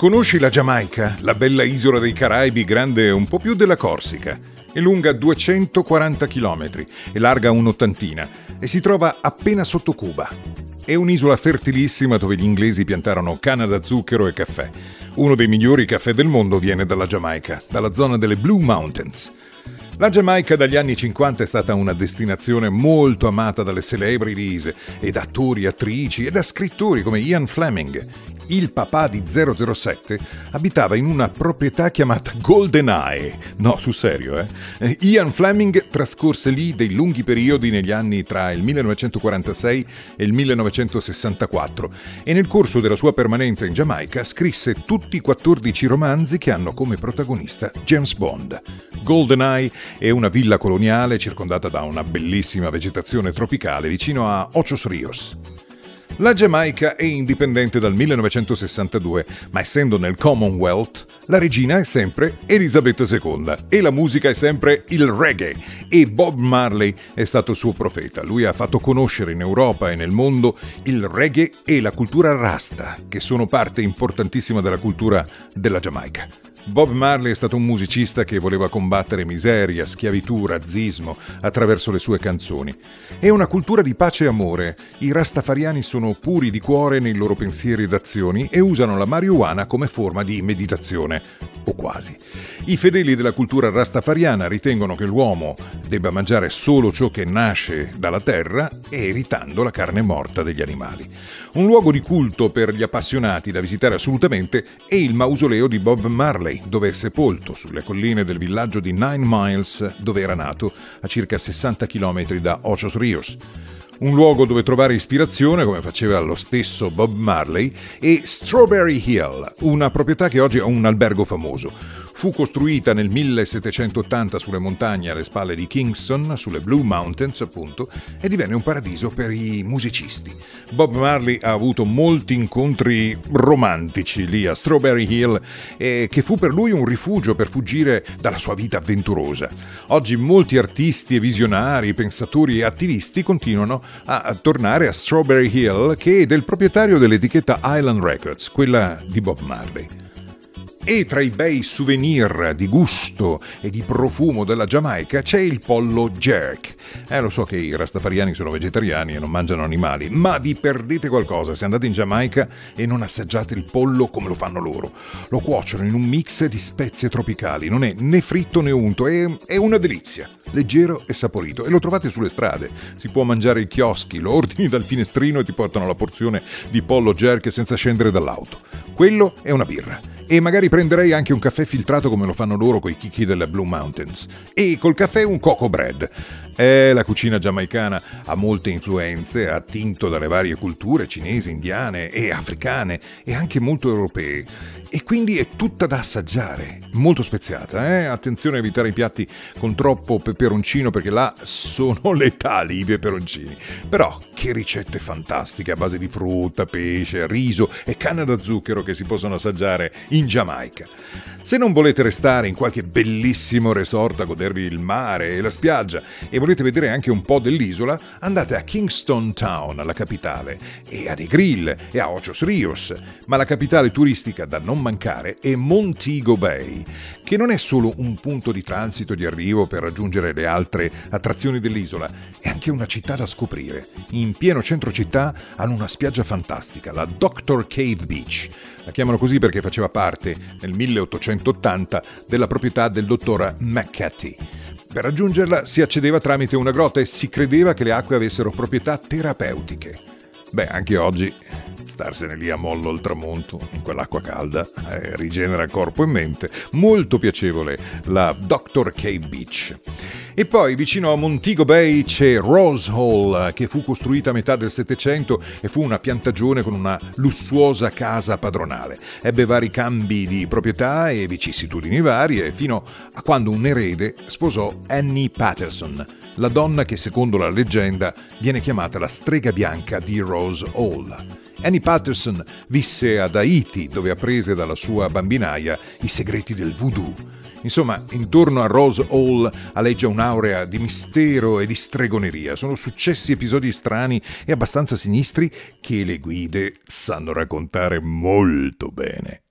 Conosci la Giamaica, la bella isola dei Caraibi grande un po' più della Corsica? È lunga 240 km e larga un'ottantina e si trova appena sotto Cuba. È un'isola fertilissima dove gli inglesi piantarono canna da zucchero e caffè. Uno dei migliori caffè del mondo viene dalla Giamaica, dalla zona delle Blue Mountains. La Giamaica dagli anni 50 è stata una destinazione molto amata dalle celebrities e da attori, attrici e da scrittori come Ian Fleming. Il papà di 007 abitava in una proprietà chiamata Golden Eye. No, sul serio, eh? Ian Fleming trascorse lì dei lunghi periodi negli anni tra il 1946 e il 1964 e nel corso della sua permanenza in Giamaica scrisse tutti i 14 romanzi che hanno come protagonista James Bond. Golden Eye è una villa coloniale circondata da una bellissima vegetazione tropicale vicino a Ochos Rios. La Giamaica è indipendente dal 1962, ma essendo nel Commonwealth, la regina è sempre Elisabetta II e la musica è sempre il reggae e Bob Marley è stato suo profeta. Lui ha fatto conoscere in Europa e nel mondo il reggae e la cultura rasta, che sono parte importantissima della cultura della Giamaica. Bob Marley è stato un musicista che voleva combattere miseria, schiavitù, razzismo attraverso le sue canzoni. È una cultura di pace e amore. I rastafariani sono puri di cuore nei loro pensieri ed azioni e usano la marijuana come forma di meditazione, o quasi. I fedeli della cultura rastafariana ritengono che l'uomo debba mangiare solo ciò che nasce dalla terra e evitando la carne morta degli animali. Un luogo di culto per gli appassionati da visitare assolutamente è il mausoleo di Bob Marley dove è sepolto sulle colline del villaggio di Nine Miles, dove era nato, a circa 60 km da Ochos Rios un luogo dove trovare ispirazione, come faceva lo stesso Bob Marley, e Strawberry Hill, una proprietà che oggi è un albergo famoso. Fu costruita nel 1780 sulle montagne alle spalle di Kingston, sulle Blue Mountains appunto, e divenne un paradiso per i musicisti. Bob Marley ha avuto molti incontri romantici lì a Strawberry Hill, eh, che fu per lui un rifugio per fuggire dalla sua vita avventurosa. Oggi molti artisti e visionari, pensatori e attivisti continuano a tornare a Strawberry Hill, che è del proprietario dell'etichetta Island Records, quella di Bob Marley. E tra i bei souvenir di gusto e di profumo della Giamaica c'è il pollo jerk. Eh, lo so che i rastafariani sono vegetariani e non mangiano animali, ma vi perdete qualcosa se andate in Giamaica e non assaggiate il pollo come lo fanno loro. Lo cuociono in un mix di spezie tropicali, non è né fritto né unto, è, è una delizia leggero e saporito e lo trovate sulle strade. Si può mangiare ai chioschi, lo ordini dal finestrino e ti portano la porzione di pollo jerk senza scendere dall'auto. Quello è una birra e magari prenderei anche un caffè filtrato come lo fanno loro coi chicchi della Blue Mountains. E col caffè un coco bread. Eh, la cucina giamaicana ha molte influenze, attinto dalle varie culture cinesi, indiane e africane e anche molto europee. E quindi è tutta da assaggiare, molto speziata. Eh? Attenzione a evitare i piatti con troppo peperoncino perché là sono letali i peperoncini. Però che ricette fantastiche a base di frutta, pesce, riso e canna da zucchero che si possono assaggiare in Giamaica. Se non volete restare in qualche bellissimo resort a godervi il mare e la spiaggia e volete vedere anche un po' dell'isola, andate a Kingston Town, la capitale, e a De Grill e a Ochos Rios. Ma la capitale turistica da non mancare è Montego Bay, che non è solo un punto di transito di arrivo per raggiungere le altre attrazioni dell'isola, è anche una città da scoprire. In pieno centro città hanno una spiaggia fantastica, la Doctor Cave Beach. La chiamano così perché faceva parte nel 1800 1980 della proprietà del dottor McCarthy. Per raggiungerla si accedeva tramite una grotta e si credeva che le acque avessero proprietà terapeutiche. Beh, anche oggi starsene lì a mollo al tramonto, in quell'acqua calda, eh, rigenera corpo e mente. Molto piacevole la Dr. Cave Beach. E poi vicino a Montego Bay c'è Rose Hall, che fu costruita a metà del Settecento e fu una piantagione con una lussuosa casa padronale. Ebbe vari cambi di proprietà e vicissitudini varie, fino a quando un erede sposò Annie Patterson, la donna che secondo la leggenda viene chiamata la strega bianca di Rose Hall. Annie Patterson visse ad Haiti dove apprese dalla sua bambinaia i segreti del voodoo. Insomma, intorno a Rose Hall aleggia un'aurea di mistero e di stregoneria. Sono successi episodi strani e abbastanza sinistri che le guide sanno raccontare molto bene.